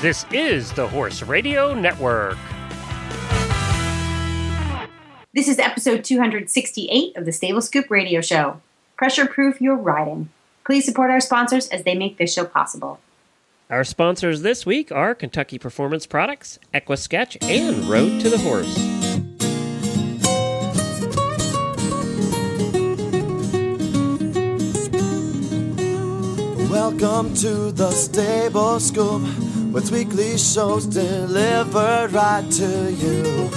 This is the Horse Radio Network. This is episode 268 of the Stable Scoop Radio Show. Pressure proof your riding. Please support our sponsors as they make this show possible. Our sponsors this week are Kentucky Performance Products, Equisketch, and Road to the Horse. Welcome to the Stable Scoop with weekly shows delivered right to you.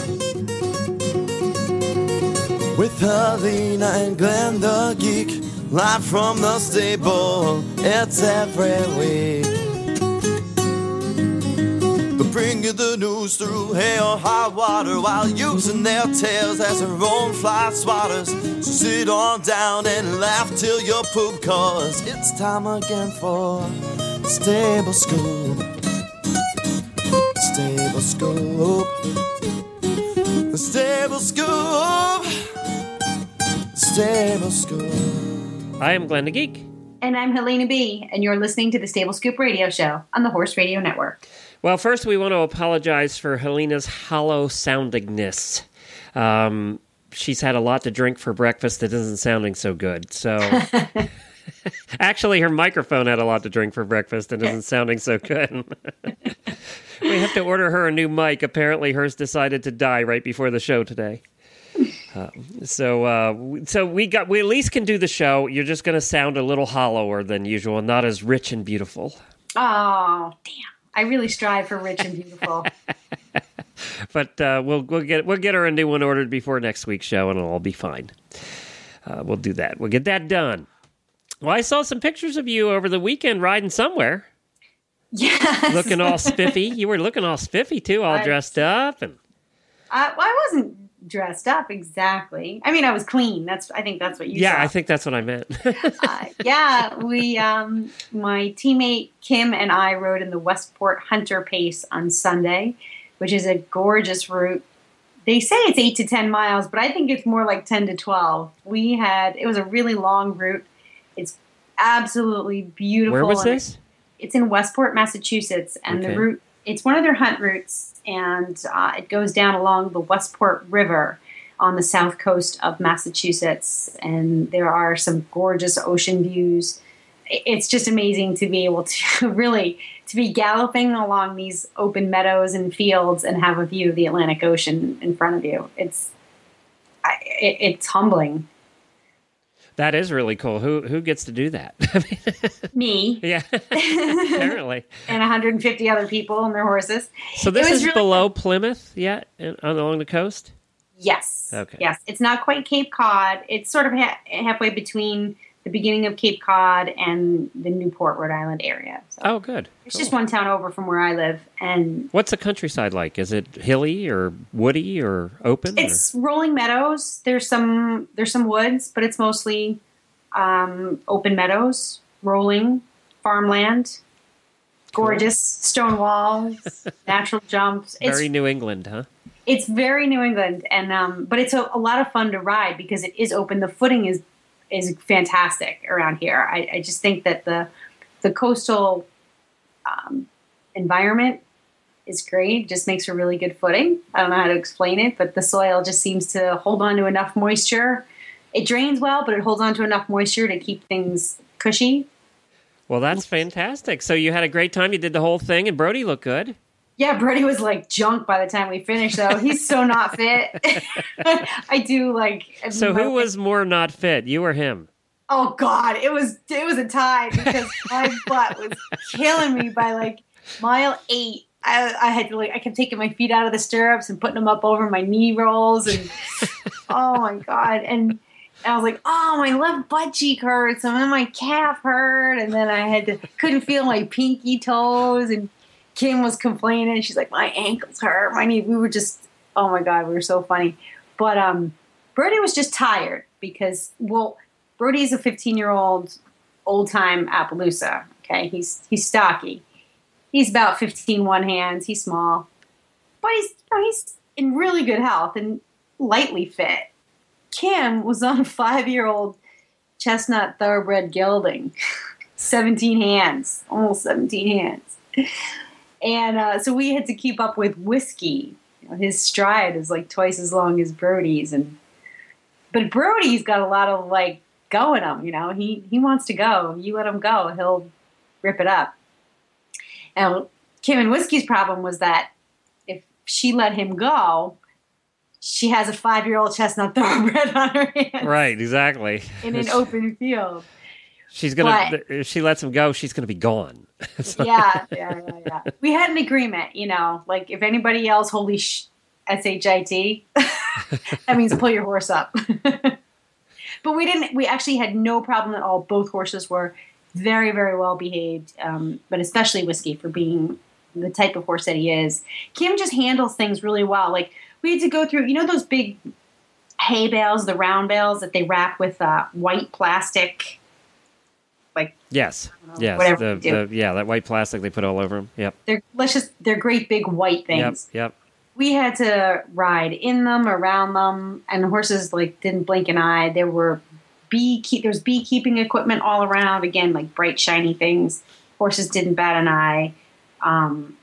With Helena and Glenn the Geek, live from the stable, it's every week. They'll bring you the news through hail or high water while using their tails as their own fly swatters. So sit on down and laugh till you poop, cause it's time again for Stable Scoop. Stable Scoop. The Stable Scoop. Stable I am Glenn the Geek. And I'm Helena B., and you're listening to the Stable Scoop Radio Show on the Horse Radio Network. Well, first, we want to apologize for Helena's hollow soundingness. Um, she's had a lot to drink for breakfast that isn't sounding so good. So, actually, her microphone had a lot to drink for breakfast and isn't sounding so good. we have to order her a new mic. Apparently, hers decided to die right before the show today. Uh, so, uh, so we got we at least can do the show. You're just going to sound a little hollower than usual, not as rich and beautiful. Oh, damn. I really strive for rich and beautiful. but uh, we'll we'll get we'll get her a new one ordered before next week's show, and it'll all be fine. Uh, we'll do that. We'll get that done. Well, I saw some pictures of you over the weekend riding somewhere, yes. looking all spiffy. You were looking all spiffy too, all I- dressed up, and well, I wasn't dressed up exactly. I mean, I was clean. That's I think that's what you yeah, saw. I think that's what I meant. uh, yeah, we, um, my teammate Kim and I rode in the Westport Hunter Pace on Sunday, which is a gorgeous route. They say it's eight to 10 miles, but I think it's more like 10 to 12. We had, it was a really long route. It's absolutely beautiful. Where was this? It's in Westport, Massachusetts, and Okay. the route, it's one of their hunt routes, and uh, it goes down along the Westport River on the south coast of Massachusetts, and there are some gorgeous ocean views. It's just amazing to be able to really to be galloping along these open meadows and fields and have a view of the Atlantic Ocean in front of you. It's I, it, it's humbling. That is really cool. Who who gets to do that? Me yeah, apparently. and 150 other people and their horses. So this is really below Plymouth yet, in, on along the coast. Yes. Okay. Yes. It's not quite Cape Cod. It's sort of ha- halfway between the beginning of Cape Cod and the Newport, Rhode Island area. So Oh, good. it's Cool. just one town over from where I live, and What's the countryside like? Is it hilly or woody or open? or- it's rolling meadows. There's some there's some woods, but it's mostly um, open meadows, rolling farmland, gorgeous stone walls, natural jumps. It's very New England, huh? it's very New England, and um, but it's a, a lot of fun to ride because it is open. The footing is is fantastic around here. I, I just think that the the coastal um, environment is great. Just makes for really good footing. I don't know how to explain it, but the soil just seems to hold on to enough moisture. It drains well, but it holds on to enough moisture to keep things cushy. Well, that's fantastic. So you had a great time. You did the whole thing, and Brody looked good. Yeah, Brody was like junk by the time we finished, though. He's so not fit. I do like. So who was more not fit, you or him? Oh God, it was it was a tie because my butt was killing me by like mile eight. I, I had to like I kept taking my feet out of the stirrups and putting them up over my knee rolls and oh my God and. I was like, "Oh, my left butt cheek hurts, and then my calf hurt, and then I had to couldn't feel my pinky toes." And Kim was complaining. She's like, "My ankles hurt, my knee." We were just, oh my god, we were so funny. But um, Brody was just tired because, well, Brody's a 15 year old old time Appaloosa. Okay, he's he's stocky. He's about 15 one hands. He's small, but he's you know, he's in really good health and lightly fit. Kim was on a five year old chestnut thoroughbred gelding, 17 hands, almost 17 hands. And uh, so we had to keep up with whiskey. You know, his stride is like twice as long as Brody's, and but Brody's got a lot of like go in him. You know, he he wants to go. You let him go, he'll rip it up. And Kim and Whiskey's problem was that if she let him go, she has a five year old chestnut thoroughbred on her hands Right, exactly. in an open field. She's gonna. But- if she lets him go, she's gonna be gone. So- yeah, yeah, yeah, yeah. We had an agreement, you know, like if anybody else, holy sh, S H I T, that means pull your horse up. but we didn't. We actually had no problem at all. Both horses were very, very well behaved, um, but especially whiskey for being the type of horse that he is. Kim just handles things really well. Like we had to go through, you know, those big hay bales, the round bales that they wrap with uh, white plastic. Like Yes. know, Yes. whatever The, the, yeah, that white plastic they put all over them. Yep. they're let's just they're great big white Yep. things. Yep. we had to ride in them, around them, and the horses like didn't blink an eye. There were bee keep there's beekeeping equipment all around. Again, like bright shiny things. Horses didn't bat an eye. Um,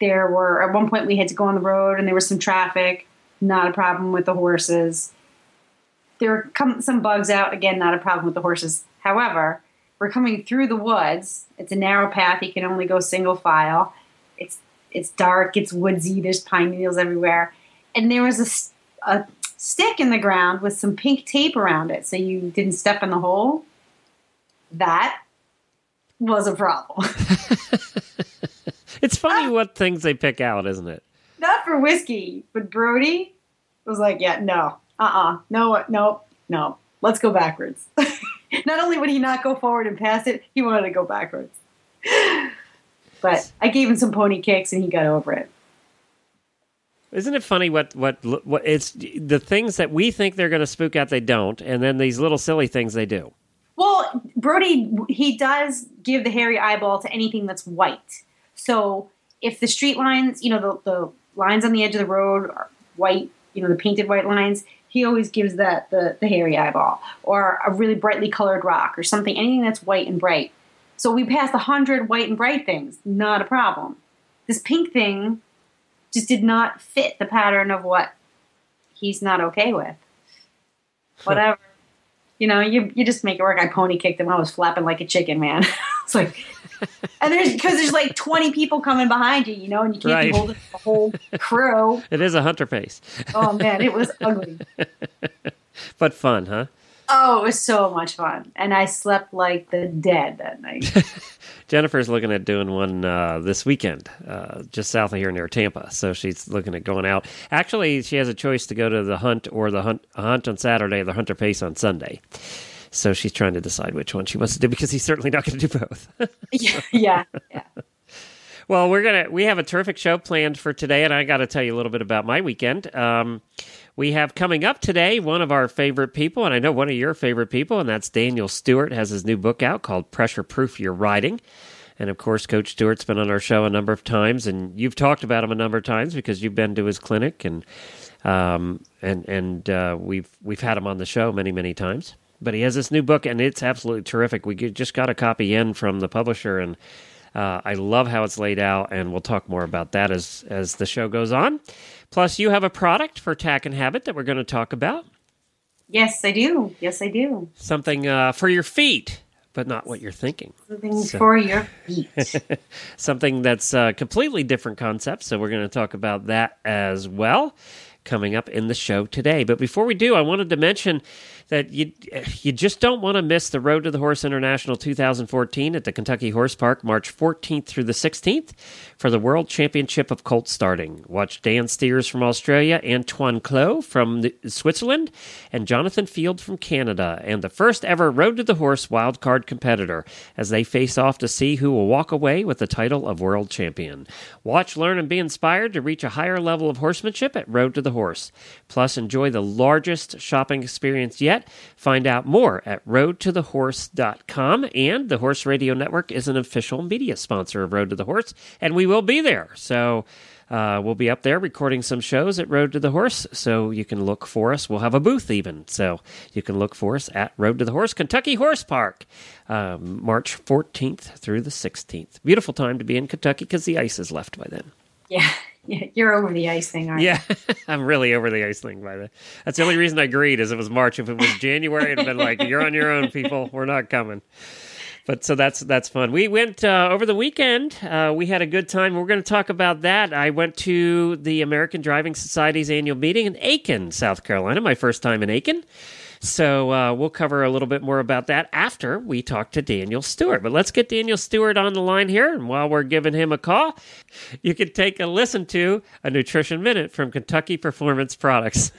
there were at one point we had to go on the road and there was some traffic. Not a problem with the horses. There were come, some bugs out. Again, not a problem with the horses. However, we're coming through the woods. It's a narrow path. You can only go single file. It's it's dark. It's woodsy. There's pine needles everywhere, and there was a, a stick in the ground with some pink tape around it, so you didn't step in the hole. That was a problem. It's funny what things they pick out, isn't it? Not for whiskey, but Brody was like, "Yeah, no, uh, uh no, no, no. Let's go backwards." not only would he not go forward and pass it, he wanted to go backwards. But I gave him some pony kicks, and he got over it. Isn't it funny what what what it's the things that we think they're going to spook out they don't, and then these little silly things they do. Well, Brody, he does give the hairy eyeball to anything that's white. So if the street lines, you know, the, the lines on the edge of the road are white, you know, the painted white lines, he always gives that the, the hairy eyeball or a really brightly colored rock or something, anything that's white and bright. So we passed a hundred white and bright things, not a problem. This pink thing just did not fit the pattern of what he's not okay with. Whatever. You know, you you just make it work. I pony kicked him. I was flapping like a chicken, man. it's like, and there's because there's like 20 people coming behind you, you know, and you can't Right. holding the whole crew. It is a hunter pace, Oh man, it was ugly. but fun, huh? Oh, it was so much fun, and I slept like the dead that night. Jennifer's looking at doing one uh, this weekend, uh, just south of here near Tampa. So she's looking at going out. Actually, she has a choice to go to the hunt or the hunt hunt on Saturday, the hunter pace on Sunday. So she's trying to decide which one she wants to do because he's certainly not going to do both. yeah, yeah, yeah. Well, we're gonna we have a terrific show planned for today, and I got to tell you a little bit about my weekend. Um, we have coming up today one of our favorite people, and I know one of your favorite people, and that's Daniel Stewart. Has his new book out called "Pressure Proof Your Riding," and of course, Coach Stewart's been on our show a number of times, and you've talked about him a number of times because you've been to his clinic, and um, and and uh, we've we've had him on the show many many times. But he has this new book, and it's absolutely terrific. We just got a copy in from the publisher, and uh, I love how it's laid out, and we'll talk more about that as as the show goes on. Plus, you have a product for Tack and Habit that we're going to talk about. Yes, I do. Yes, I do. Something uh, for your feet, but not what you're thinking. Something So- for your feet. Something that's a completely different concept. So we're going to talk about that as well coming up in the show today. But before we do, I wanted to mention that you you just don't want to miss the Road to the Horse International 2014 at the Kentucky Horse Park, March 14th through the 16th for the World Championship of Colt Starting. Watch Dan Steers from Australia, Antoine Clos from Switzerland, and Jonathan Field from Canada, and the first ever Road to the Horse wildcard competitor as they face off to see who will walk away with the title of World Champion. Watch, learn, and be inspired to reach a higher level of horsemanship at Road to the Horse. Plus, enjoy the largest shopping experience yet. Find out more at roadtothehorse.com. And the Horse Radio Network is an official media sponsor of Road to the Horse, and we will be there. So, Uh, we'll be up there recording some shows at Road to the Horse, so you can look for us. We'll have a booth even, so you can look for us at Road to the Horse, Kentucky Horse Park, um, March 14th through the 16th. Beautiful time to be in Kentucky because the ice is left by then. Yeah, yeah, you're over the ice thing, aren't Yeah, I'm really over the ice thing by then. That's the only reason I agreed is it was March. If it was January, it'd have been like, "You're on your own, people. We're not coming." But so that's that's fun. We went uh, over the weekend. Uh, we had a good time. We're going to talk about that. I went to the American Driving Society's annual meeting in Aiken, South Carolina. My first time in Aiken. So uh, we'll cover a little bit more about that after we talk to Daniel Stewart. But let's get Daniel Stewart on the line here. And while we're giving him a call, you can take a listen to a Nutrition Minute from Kentucky Performance Products.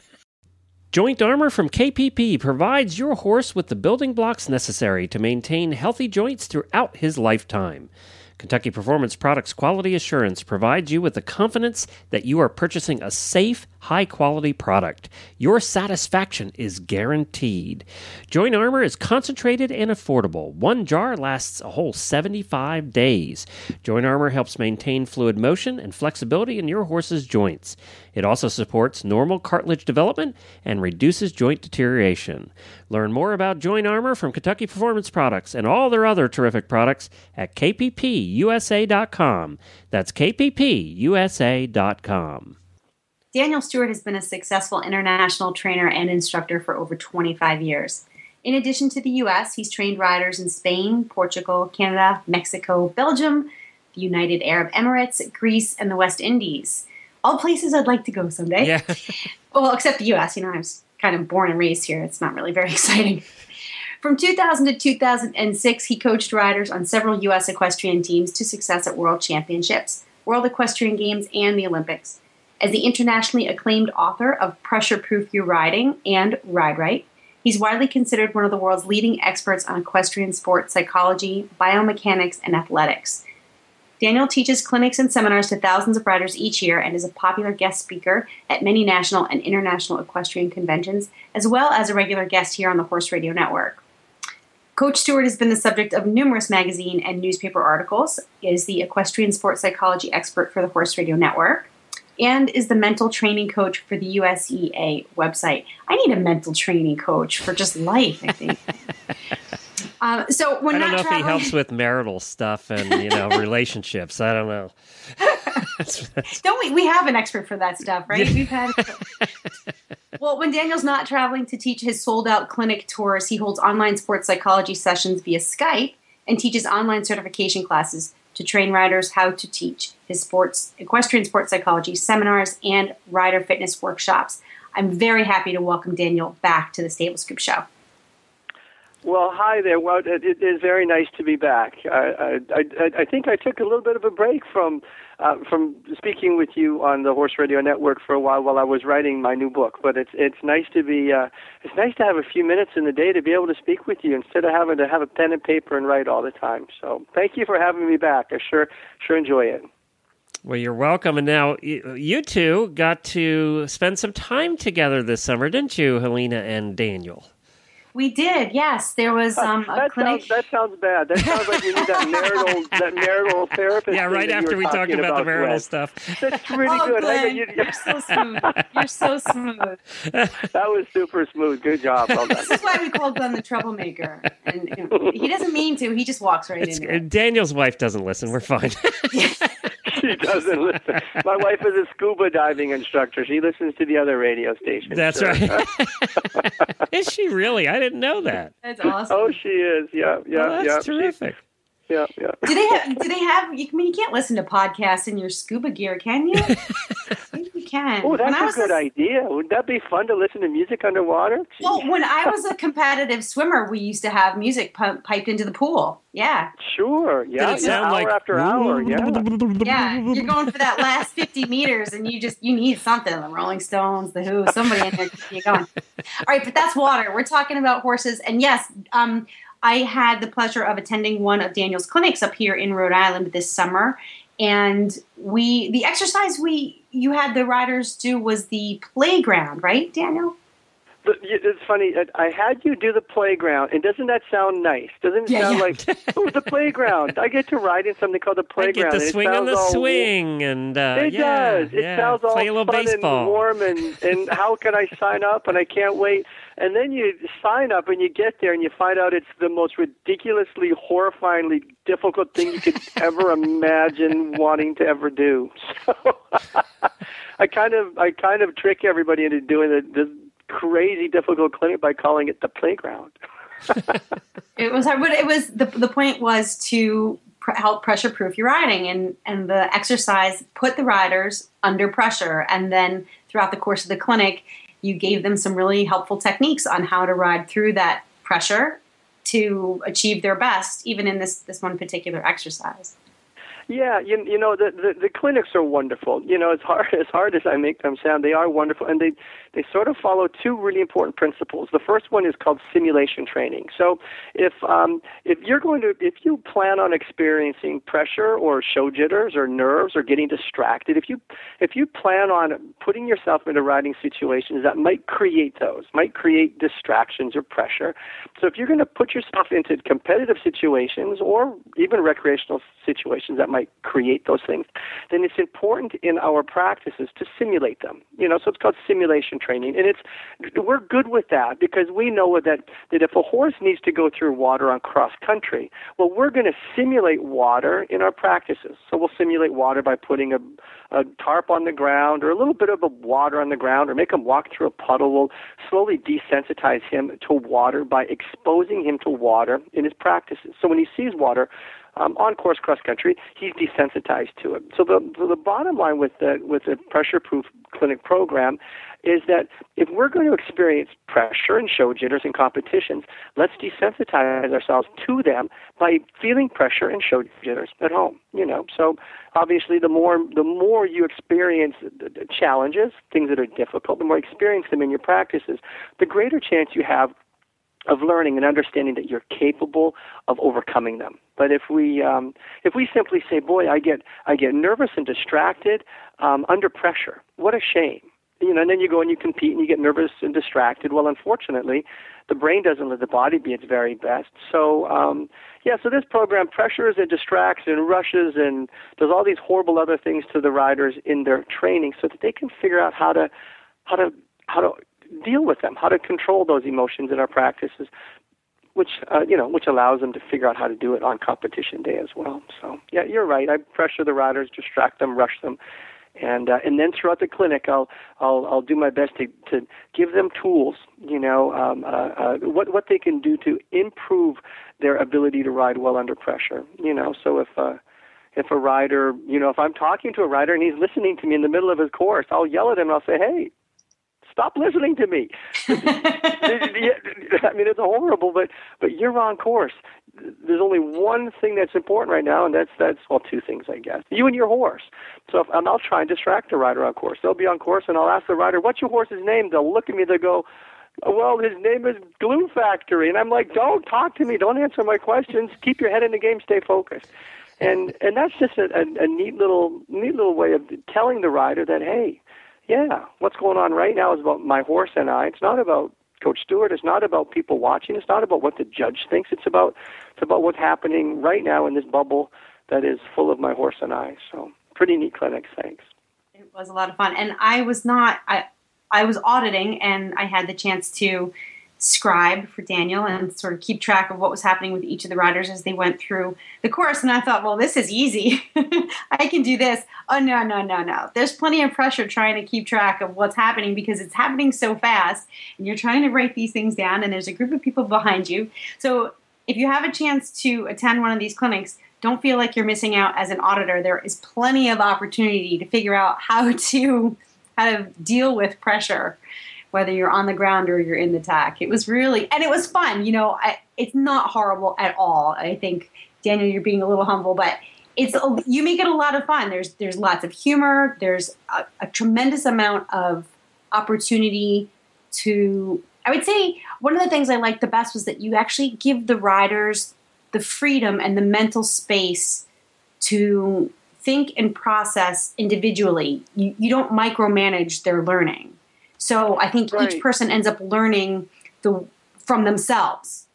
Joint Armor from KPP provides your horse with the building blocks necessary to maintain healthy joints throughout his lifetime. Kentucky Performance Products Quality Assurance provides you with the confidence that you are purchasing a safe, high quality product. Your satisfaction is guaranteed. Joint Armor is concentrated and affordable. One jar lasts a whole 75 days. Joint Armor helps maintain fluid motion and flexibility in your horse's joints. It also supports normal cartilage development and reduces joint deterioration. Learn more about Joint Armor from Kentucky Performance Products and all their other terrific products at kppusa.com. That's kppusa.com. Daniel Stewart has been a successful international trainer and instructor for over 25 years. In addition to the U.S., he's trained riders in Spain, Portugal, Canada, Mexico, Belgium, the United Arab Emirates, Greece, and the West Indies. All places I'd like to go someday. Yeah. Well, except the U.S. You know, I was kind of born and raised here. It's not really very exciting. From 2000 to 2006, he coached riders on several U.S. equestrian teams to success at World Championships, World Equestrian Games, and the Olympics. As the internationally acclaimed author of Pressure Proof Your Riding and Ride Right, he's widely considered one of the world's leading experts on equestrian sports psychology, biomechanics, and athletics. Daniel teaches clinics and seminars to thousands of riders each year and is a popular guest speaker at many national and international equestrian conventions, as well as a regular guest here on the Horse Radio Network. Coach Stewart has been the subject of numerous magazine and newspaper articles, is the equestrian sports psychology expert for the Horse Radio Network, and is the mental training coach for the USEA website. I need a mental training coach for just life, I think. Um, so when I don't not know if he helps with marital stuff and you know relationships. I don't know. Don't we? We have an expert for that stuff, right? We've had. well, when Daniel's not traveling to teach his sold out clinic tours, he holds online sports psychology sessions via Skype and teaches online certification classes to train riders how to teach his sports equestrian sports psychology seminars and rider fitness workshops. I'm very happy to welcome Daniel back to the Stable Scoop Show. Well, hi there. Well, it, it is very nice to be back. I, I, I, I think I took a little bit of a break from uh, from speaking with you on the Horse Radio Network for a while while I was writing my new book. But it's it's nice to be uh, it's nice to have a few minutes in the day to be able to speak with you instead of having to have a pen and paper and write all the time. So thank you for having me back. I sure sure enjoy it. Well, you're welcome. And now you, you two got to spend some time together this summer, didn't you, Helena and Daniel? We did, yes. There was um, a that clinic. sounds that sounds bad. That sounds like we need that marital that marital therapist. Yeah, right after we talked talking about the marital Glenn. stuff. That's really oh, good. I Glenn, you- you're so smooth. You're so smooth. That was super smooth. Good job. Well. This is why we call Glenn the troublemaker. And you know, he doesn't mean to. He just walks right It's, into it. Daniel's wife doesn't listen. We're fine. she doesn't listen. My wife is a scuba diving instructor. She listens to the other radio stations. That's So- right. Is she really? I didn't know that. That's awesome. Oh, she is. Yeah, yeah, oh, Well, yeah. that's She- terrific. Yeah, yeah. do they have? Do they have? You, I mean, you can't listen to podcasts in your scuba gear, can you? Maybe you can. Oh, that's was a good idea. Wouldn't that be fun to listen to music underwater? Well, when I was a competitive swimmer, we used to have music pu- piped into the pool. Yeah, Sure. Yeah. Did it yeah, sound hour like after hour. Yeah. yeah. You're going for that last 50 meters, and you just you need something. The Rolling Stones, the Who, somebody in there to keep you going. All right, but that's water. We're talking about horses, and yes, um, I had the pleasure of attending one of Daniel's clinics up here in Rhode Island this summer, and we the exercise we you had the riders do was the playground, right, Daniel? it's funny. I had you do the playground, and doesn't that sound nice? Doesn't it Yeah, sound yeah. like oh, the playground? I get to ride in something called the playground. I playground. get and to swing on the all- swing, and uh, It yeah, does. It yeah. sounds all play a little fun baseball. and warm, and and how can I sign up? And I can't wait. And then you sign up, and you get there, and you find out it's the most ridiculously, horrifyingly difficult thing you could ever imagine wanting to ever do. So I kind of I kind of trick everybody into doing the, this crazy difficult clinic by calling it the playground. It was hard, but it was the the point was to pr- help pressure proof your riding, and and the exercise put the riders under pressure, and then throughout the course of the clinic, you gave them some really helpful techniques on how to ride through that pressure to achieve their best, even in this this one particular exercise. Yeah, you, you know the, the the clinics are wonderful. You know, as hard as hard as I make them sound, they are wonderful, and they they sort of follow two really important principles. The first one is called simulation training. So, if um, if you're going to if you plan on experiencing pressure or show jitters or nerves or getting distracted, if you if you plan on putting yourself into riding situations that might create those, might create distractions or pressure. So, if you're going to put yourself into competitive situations or even recreational situations that might create those things, then it's important in our practices to simulate them. You know, so it's called simulation training, and it's we're good with that because we know that that if a horse needs to go through water on cross country, well, we're going to simulate water in our practices. So we'll simulate water by putting a a tarp on the ground or a little bit of water on the ground or make him walk through a puddle. We'll slowly desensitize him to water by exposing him to water in his practices. So when he sees water, um, on course cross country, he's desensitized to it. So the so the bottom line with the with the pressure proof clinic program is that if we're going to experience pressure and show jitters in competitions, let's desensitize ourselves to them by feeling pressure and show jitters at home. You know, so obviously the more the more you experience challenges, things that are difficult, the more you experience them in your practices, the greater chance you have of learning and understanding that you're capable of overcoming them. But if we um, if we simply say, "Boy, I get I get nervous and distracted um, under pressure," what a shame. You know, and then you go and you compete and you get nervous and distracted. Well, unfortunately, the brain doesn't let the body be its very best. So, um, yeah, so this program pressures and distracts and rushes and does all these horrible other things to the riders in their training so that they can figure out how to how to how to deal with them, how to control those emotions in our practices, which uh, you know, which allows them to figure out how to do it on competition day as well. So yeah, you're right. I pressure the riders, distract them, rush them, and uh, and then throughout the clinic, I'll I'll I'll do my best to to give them tools. You know, um, uh, uh, what what they can do to improve their ability to ride well under pressure. You know, so if uh, if a rider, you know, if I'm talking to a rider and he's listening to me in the middle of his course, I'll yell at him and I'll say, "Hey, stop listening to me." I mean, it's horrible, but but you're on course. There's only one thing that's important right now, and that's that's well, two things, I guess. You and your horse. So if, um, I'll try and distract the rider on course. They'll be on course, and I'll ask the rider, "What's your horse's name?" They'll look at me. They'll go. Well, his name is Glue Factory, and I'm like, don't talk to me, don't answer my questions, keep your head in the game, stay focused, and and that's just a, a, a neat little neat little way of telling the rider that hey, yeah, what's going on right now is about my horse and I. It's not about Coach Stewart. It's not about people watching. It's not about what the judge thinks. It's about it's about what's happening right now in this bubble that is full of my horse and I. So pretty neat clinic. Thanks. It was a lot of fun, and I was not. I I was auditing, and I had the chance to scribe for Daniel and sort of keep track of what was happening with each of the riders as they went through the course. And I thought, well, this is easy. I can do this. Oh no, no, no, no. There's plenty of pressure trying to keep track of what's happening because it's happening so fast, and you're trying to write these things down, and there's a group of people behind you. So if you have a chance to attend one of these clinics, don't feel like you're missing out as an auditor. There is plenty of opportunity to figure out how to how to deal with pressure, whether you're on the ground or you're in the tack. It was really and it was fun. You know, I, it's not horrible at all. I think Daniel, you're being a little humble, but it's you make it a lot of fun. There's there's lots of humor. There's a, a tremendous amount of opportunity to. I would say one of the things I liked the best was that you actually give the riders the freedom and the mental space to think and process individually. You, you don't micromanage their learning. So I think Right. each person ends up learning the from themselves.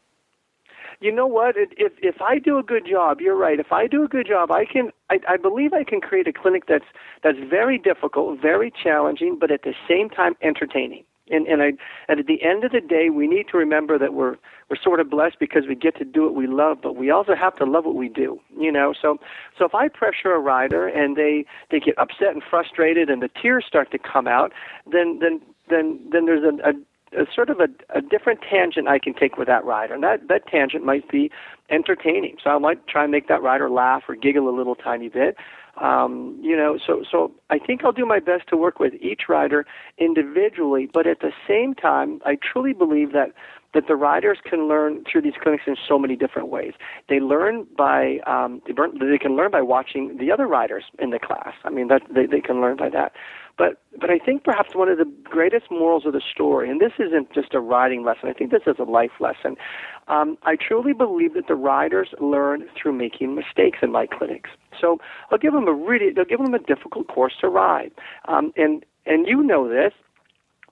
you know what? If if I do a good job, you're right. If I do a good job, I can. I, I believe I can create a clinic that's that's very difficult, very challenging, but at the same time entertaining. And and I and at the end of the day, we need to remember that we're we're sort of blessed because we get to do what we love, but we also have to love what we do. You know, so so if I pressure a rider and they they get upset and frustrated and the tears start to come out, then then then then there's a, a a sort of a, a different tangent I can take with that rider, and that that tangent might be entertaining. So I might try and make that rider laugh or giggle a little tiny bit. Um, you know, so so I think I'll do my best to work with each rider individually, but at the same time, I truly believe that that the riders can learn through these clinics in so many different ways. They learn by um, they, learn, they can learn by watching the other riders in the class. I mean, that they, they can learn by that. But but I think perhaps one of the greatest morals of the story, and this isn't just a riding lesson. I think this is a life lesson. Um, I truly believe that the riders learn through making mistakes in my clinics. So I'll give them a really, they'll give them a difficult course to ride, um, and and you know this.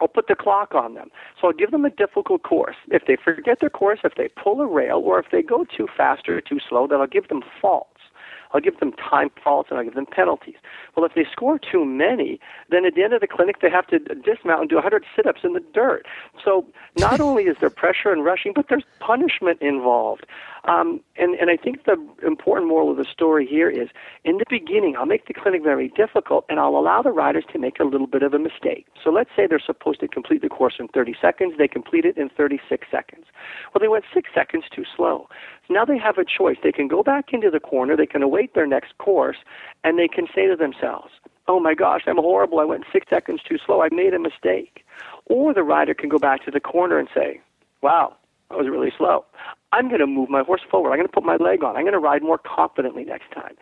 I'll put the clock on them. So I'll give them a difficult course. If they forget their course, if they pull a rail, or if they go too fast or too slow, then I'll give them faults. I'll give them time faults and I'll give them penalties. Well, if they score too many, then at the end of the clinic they have to dismount and do 100 sit-ups in the dirt. So not only is there pressure and rushing, but there's punishment involved. Um, and, and I think the important moral of the story here is in the beginning, I'll make the clinic very difficult and I'll allow the riders to make a little bit of a mistake. So let's say they're supposed to complete the course in 30 seconds. They complete it in 36 seconds. Well, they went six seconds too slow. So now they have a choice. They can go back into the corner, they can await their next course, and they can say to themselves, oh my gosh, I'm horrible. I went six seconds too slow. I made a mistake. Or the rider can go back to the corner and say, wow, I was really slow. I'm going to move my horse forward. I'm going to put my leg on. I'm going to ride more confidently next time.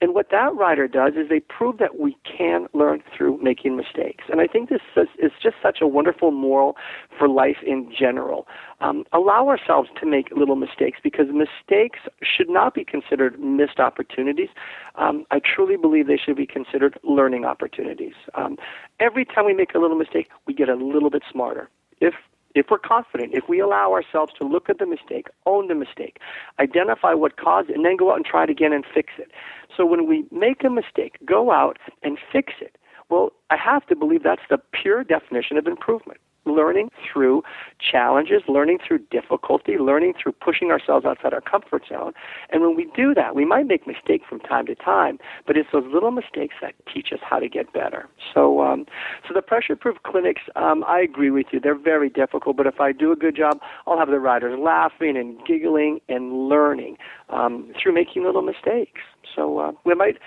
And what that rider does is they prove that we can learn through making mistakes. And I think this is, just such a wonderful moral for life in general. Um, allow ourselves to make little mistakes because mistakes should not be considered missed opportunities. Um, I truly believe they should be considered learning opportunities. Um, every time we make a little mistake, we get a little bit smarter. If if we're confident, if we allow ourselves to look at the mistake, own the mistake, identify what caused it, and then go out and try it again and fix it. So when we make a mistake, go out and fix it. Well, I have to believe that's the pure definition of improvement. Learning through challenges, learning through difficulty, learning through pushing ourselves outside our comfort zone. And when we do that, we might make mistakes from time to time, but it's those little mistakes that teach us how to get better. So, um, so the pressure-proof clinics, um, I agree with you. They're very difficult, but if I do a good job, I'll have the riders laughing and giggling and learning um, through making little mistakes. So uh, we might,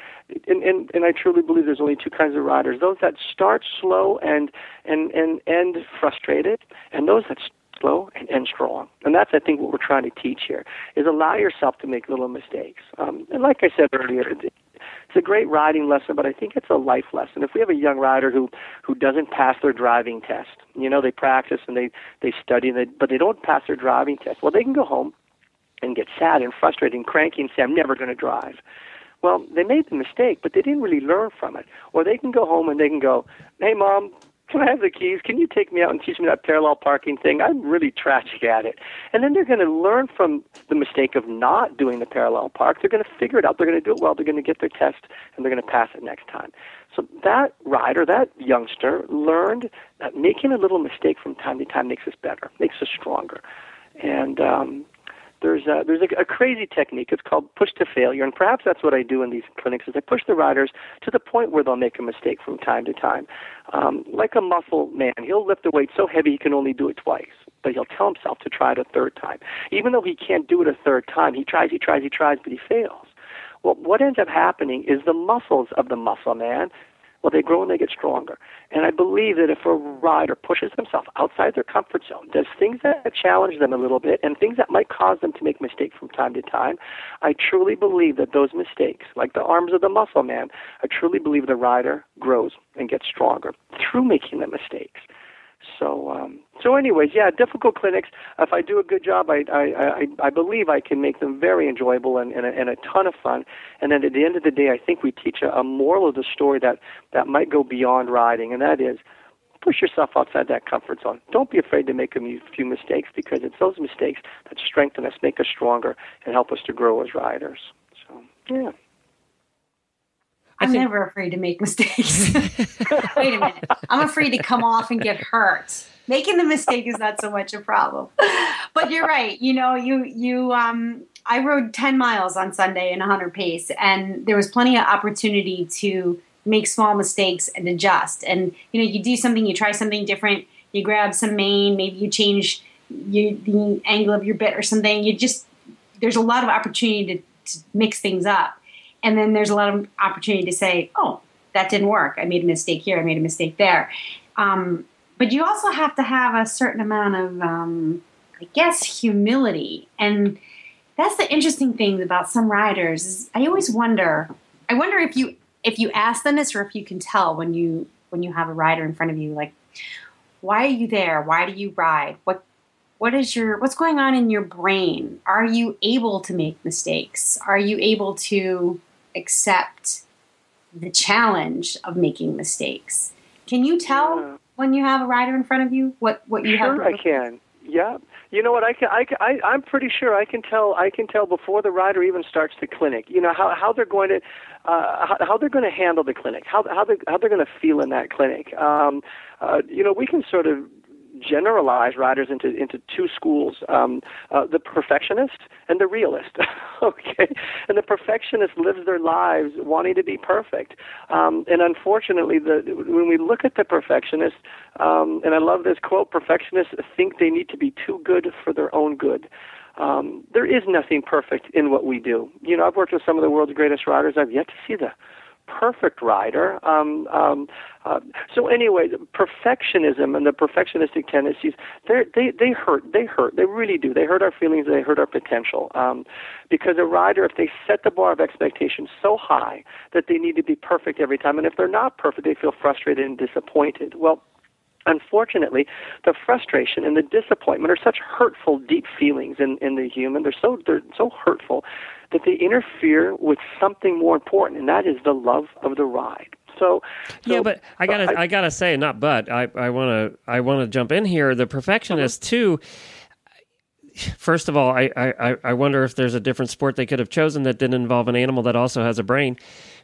and, and and I truly believe there's only two kinds of riders: those that start slow and and and end frustrated, and those that slow and end strong. And that's I think what we're trying to teach here is allow yourself to make little mistakes. Um, and like I said earlier, it, it's a great riding lesson, but I think it's a life lesson. If we have a young rider who who doesn't pass their driving test, you know, they practice and they they study, and they, but they don't pass their driving test. Well, they can go home and get sad and frustrated and cranky and say, "I'm never going to drive." Well, they made the mistake, but they didn't really learn from it. Or they can go home and they can go, "Hey, mom, can I have the keys? Can you take me out and teach me that parallel parking thing? I'm really tragic at it." And then they're going to learn from the mistake of not doing the parallel park. They're going to figure it out. They're going to do it well. They're going to get their test, and they're going to pass it next time. So that rider, that youngster, learned that making a little mistake from time to time makes us better, makes us stronger. And um, there's a, there's a, a crazy technique. It's called push to failure, and perhaps that's what I do in these clinics. Is I push the riders to the point where they'll make a mistake from time to time. Um, like a muscle man, he'll lift a weight so heavy he can only do it twice, but he'll tell himself to try it a third time. Even though he can't do it a third time, he tries, he tries, he tries, but he fails. Well, what ends up happening is the muscles of the muscle man well, they grow and they get stronger. And I believe that if a rider pushes themselves outside their comfort zone, does things that challenge them a little bit, and things that might cause them to make mistakes from time to time, I truly believe that those mistakes, like the arms of the muscle man, I truly believe the rider grows and gets stronger through making the mistakes. So, um, so anyways, yeah, difficult clinics. If I do a good job, I I I, I believe I can make them very enjoyable and, and, a, and a ton of fun. And then at the end of the day, I think we teach a, a moral of the story that that might go beyond riding, and that is push yourself outside that comfort zone. Don't be afraid to make a few mistakes because it's those mistakes that strengthen us, make us stronger, and help us to grow as riders. So, yeah. I'm think- never afraid to make mistakes. Wait a minute. I'm afraid to come off and get hurt. Making the mistake is not so much a problem. But you're right. You know, you you um I rode 10 miles on Sunday in hunter pace and there was plenty of opportunity to make small mistakes and adjust. And you know, you do something, you try something different, you grab some mane, maybe you change you, the angle of your bit or something. You just there's a lot of opportunity to, to mix things up. And then there's a lot of opportunity to say, oh, that didn't work. I made a mistake here. I made a mistake there. Um, but you also have to have a certain amount of, um, I guess, humility. And that's the interesting thing about some riders. Is I always wonder. I wonder if you if you ask them this or if you can tell when you when you have a rider in front of you, like, why are you there? Why do you ride? What what is your what's going on in your brain? Are you able to make mistakes? Are you able to accept the challenge of making mistakes? Can you tell Yeah. when you have a rider in front of you what what you have? Sure, I can. Yeah. You know what? I can. I, can- I. I'm pretty sure I can tell. I can tell before the rider even starts the clinic. You know how how they're going to. Uh, how, how they're going to handle the clinic, how how they how they're going to feel in that clinic. Um, uh, you know, we can sort of generalize riders into into two schools: um, uh, the perfectionist and the realist. okay, and the perfectionist lives their lives wanting to be perfect, um, and unfortunately, the when we look at the perfectionist, um, and I love this quote: perfectionists think they need to be too good for their own good. Um, there is nothing perfect in what we do. You know, I've worked with some of the world's greatest riders. I've yet to see the perfect rider. Um, um, uh, so anyway, perfectionism and the perfectionistic tendencies, they they hurt. They hurt. They really do. They hurt our feelings. They hurt our potential. Um, because a rider, if they set the bar of expectations so high that they need to be perfect every time, and if they're not perfect, they feel frustrated and disappointed. Well. Unfortunately, the frustration and the disappointment are such hurtful, deep feelings in, in the human. They're so they're so hurtful that they interfere with something more important, and that is the love of the ride. So, so yeah, but I gotta, I- I, gotta say, not but. I, I wanna, I wanna jump in here. The perfectionist too. First of all, I, I, I wonder if there's a different sport they could have chosen that didn't involve an animal that also has a brain.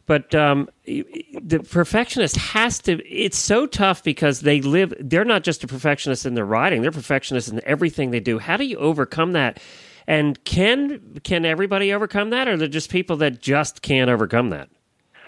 But um, the perfectionist has to. It's so tough because they live. They're not just a perfectionist in their riding; they're perfectionists in everything they do. How do you overcome that? And can can everybody overcome that, or are there just people that just can't overcome that?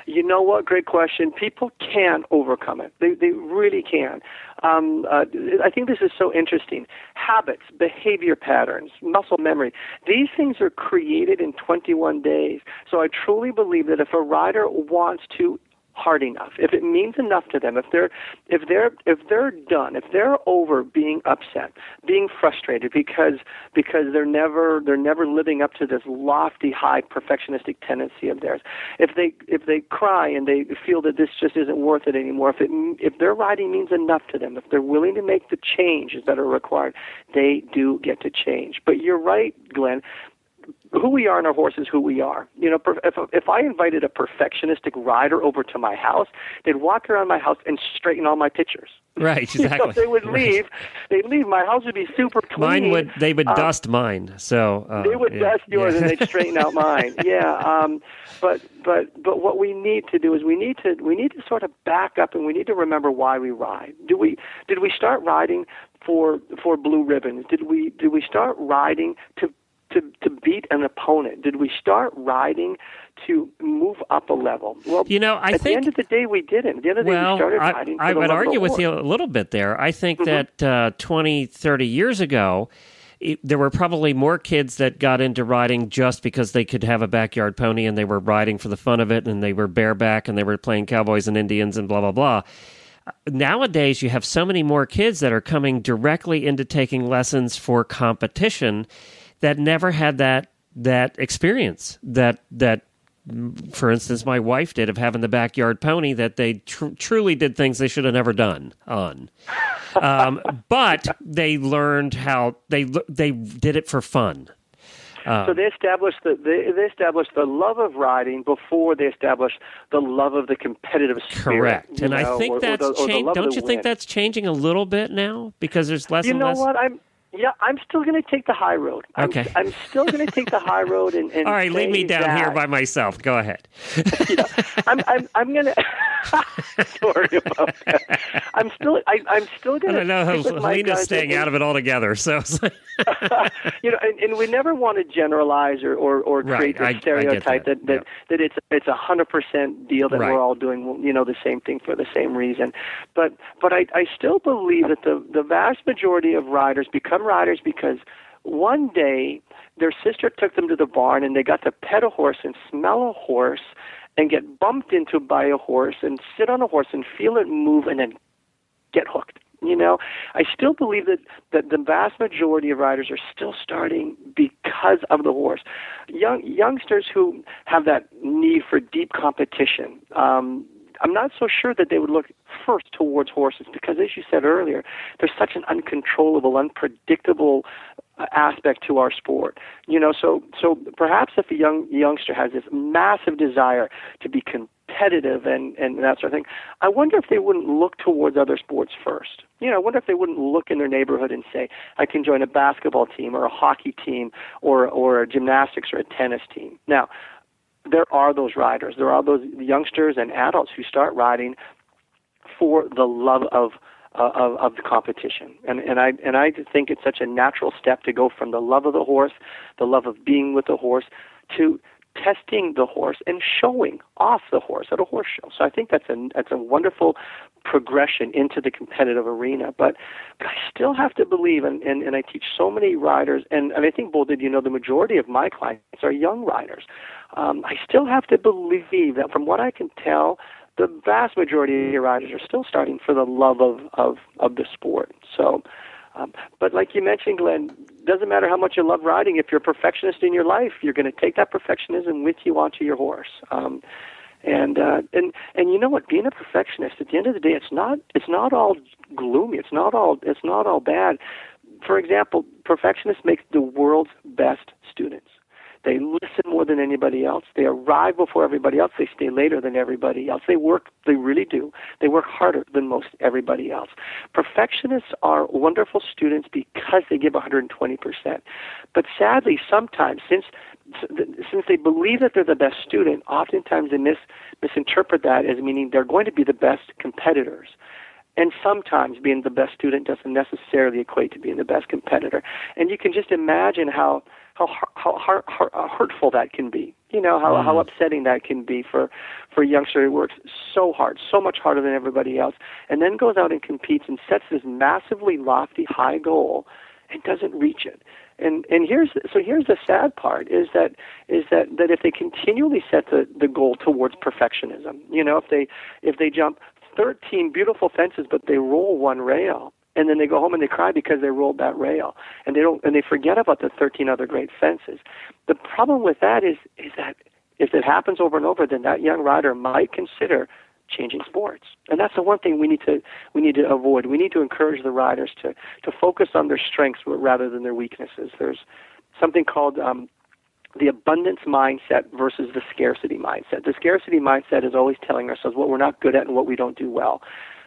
You know what? Great question. People can overcome it. They they really can. Um, uh, I think this is so interesting. Habits, behavior patterns, muscle memory. These things are created in 21 days. So I truly believe that if a rider wants to hard enough. If it means enough to them if they're if they're if they're done if they're over being upset being frustrated because because they're never they're never living up to this lofty high perfectionistic tendency of theirs. If they if they cry and they feel that this just isn't worth it anymore if it if their riding means enough to them if they're willing to make the changes that are required they do get to change. But you're right glenn who we are in our horse is who we are. You know, if if I invited a perfectionistic rider over to my house, they'd walk around my house and straighten all my pictures. Right, You know, exactly. they would Right. leave. They'd leave. My house would be super clean. Mine would they would Um, dust mine. So uh, they would yeah, dust yours yeah. and they'd straighten out mine. Yeah. Um, but but but what we need to do is we need to we need to sort of back up and we need to remember why we ride. Do we did we start riding for for blue ribbons? Did we did we start riding to to to beat an opponent? Did we start riding to move up a level? Well, You know, I at the end of the day, we didn't. At the end of the day, we started I, riding. For I would love of the argue with you a little bit there. I think Mm-hmm. that uh, 20, 30 years ago, it, there were probably more kids that got into riding just because they could have a backyard pony and they were riding for the fun of it and they were bareback and they were playing cowboys and Indians and blah, blah, blah. Nowadays, you have so many more kids that are coming directly into taking lessons for competition that never had that that experience that that for instance, my wife did of having the backyard pony that they tr- truly did things they should have never done on. Um, but they learned how they they did it for fun. Um, so they established the they, they established the love of riding before they established the love of the competitive spirit. correct, and I think or- that's the- or the changed. Don't you think win. that's changing a little bit now because there's less You and know less. what? I'm yeah. I'm still going to take the high road. I'm, Okay. I'm still going to take the high road and, and All right, leave me down here by myself. Go ahead. I'm I'm I'm gonna. Sorry about that. I'm still I, I'm still gonna. don't know how stick Helena's staying out of it altogether. So you know, and, and we never want to generalize or or, or create I- I stereotype that, that that, yeah. that it's it's a hundred percent deal that Right. we're all doing you know the same thing for the same reason. But but I I still believe that the the vast majority of riders become riders because one day their sister took them to the barn and they got to pet a horse and smell a horse and get bumped into by a horse and sit on a horse and feel it move and then get hooked. You know, I still believe that, that the vast majority of riders are still starting because of the horse. Young youngsters who have that need for deep competition. Um, I'm not so sure that they would look first towards horses because, as you said earlier, there's such an uncontrollable, unpredictable uh, aspect to our sport. You know, so so perhaps if a young youngster has this massive desire to be competitive and and that sort of thing, I wonder if they wouldn't look towards other sports first. You know, I wonder if they wouldn't look in their neighborhood and say, I can join a basketball team or a hockey team or or a gymnastics or a tennis team. Now, there are those riders. There are those youngsters and adults who start riding for the love of uh, of, of the competition. And and I and I think it's such a natural step to go from the love of the horse, the love of being with the horse, to testing the horse and showing off the horse at a horse show. So I think that's a that's a wonderful progression into the competitive arena. But, but I still have to believe, and, and, and I teach so many riders, and, and I think, Bull, did you know the majority of my clients are young riders. Um, I still have to believe that from what I can tell, the vast majority of your riders are still starting for the love of, of, of the sport. So, um, but like you mentioned, Glenn, doesn't matter how much you love riding. If you're a perfectionist in your life, you're going to take that perfectionism with you onto your horse. Um, and uh, and and you know what? Being a perfectionist, at the end of the day, it's not it's not all gloomy. It's not all it's not all bad. For example, perfectionists make the world's best students. They listen more than anybody else. They arrive before everybody else. They stay later than everybody else. They work, they really do. They work harder than most everybody else. Perfectionists are wonderful students because they give 120%. But sadly, sometimes, since since they believe that they're the best student, oftentimes they mis, misinterpret that as meaning they're going to be the best competitors. And sometimes being the best student doesn't necessarily equate to being the best competitor. And you can just imagine how how how, how, how uh, hurtful that can be. You know how how mm. upsetting that can be for for a youngster who works so hard, so much harder than everybody else, and then goes out and competes and sets this massively lofty high goal and doesn't reach it. And and here's so here's the sad part is that is that that if they continually set the the goal towards perfectionism, you know, if they if they jump 13 beautiful fences but they roll one rail and then they go home and they cry because they rolled that rail. And they don't and they forget about the 13 other great fences. The problem with that is is that if it happens over and over then that young rider might consider changing sports. And that's the one thing we need to we need to avoid. We need to encourage the riders to to focus on their strengths rather than their weaknesses. There's something called um, the abundance mindset versus the scarcity mindset. The scarcity mindset is always telling ourselves what we're not good at and what we don't do well.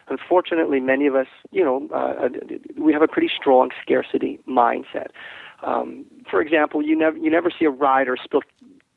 Unfortunately, many of us, you know, uh, we have a pretty strong scarcity mindset. Um, for example, you never you never see a rider spill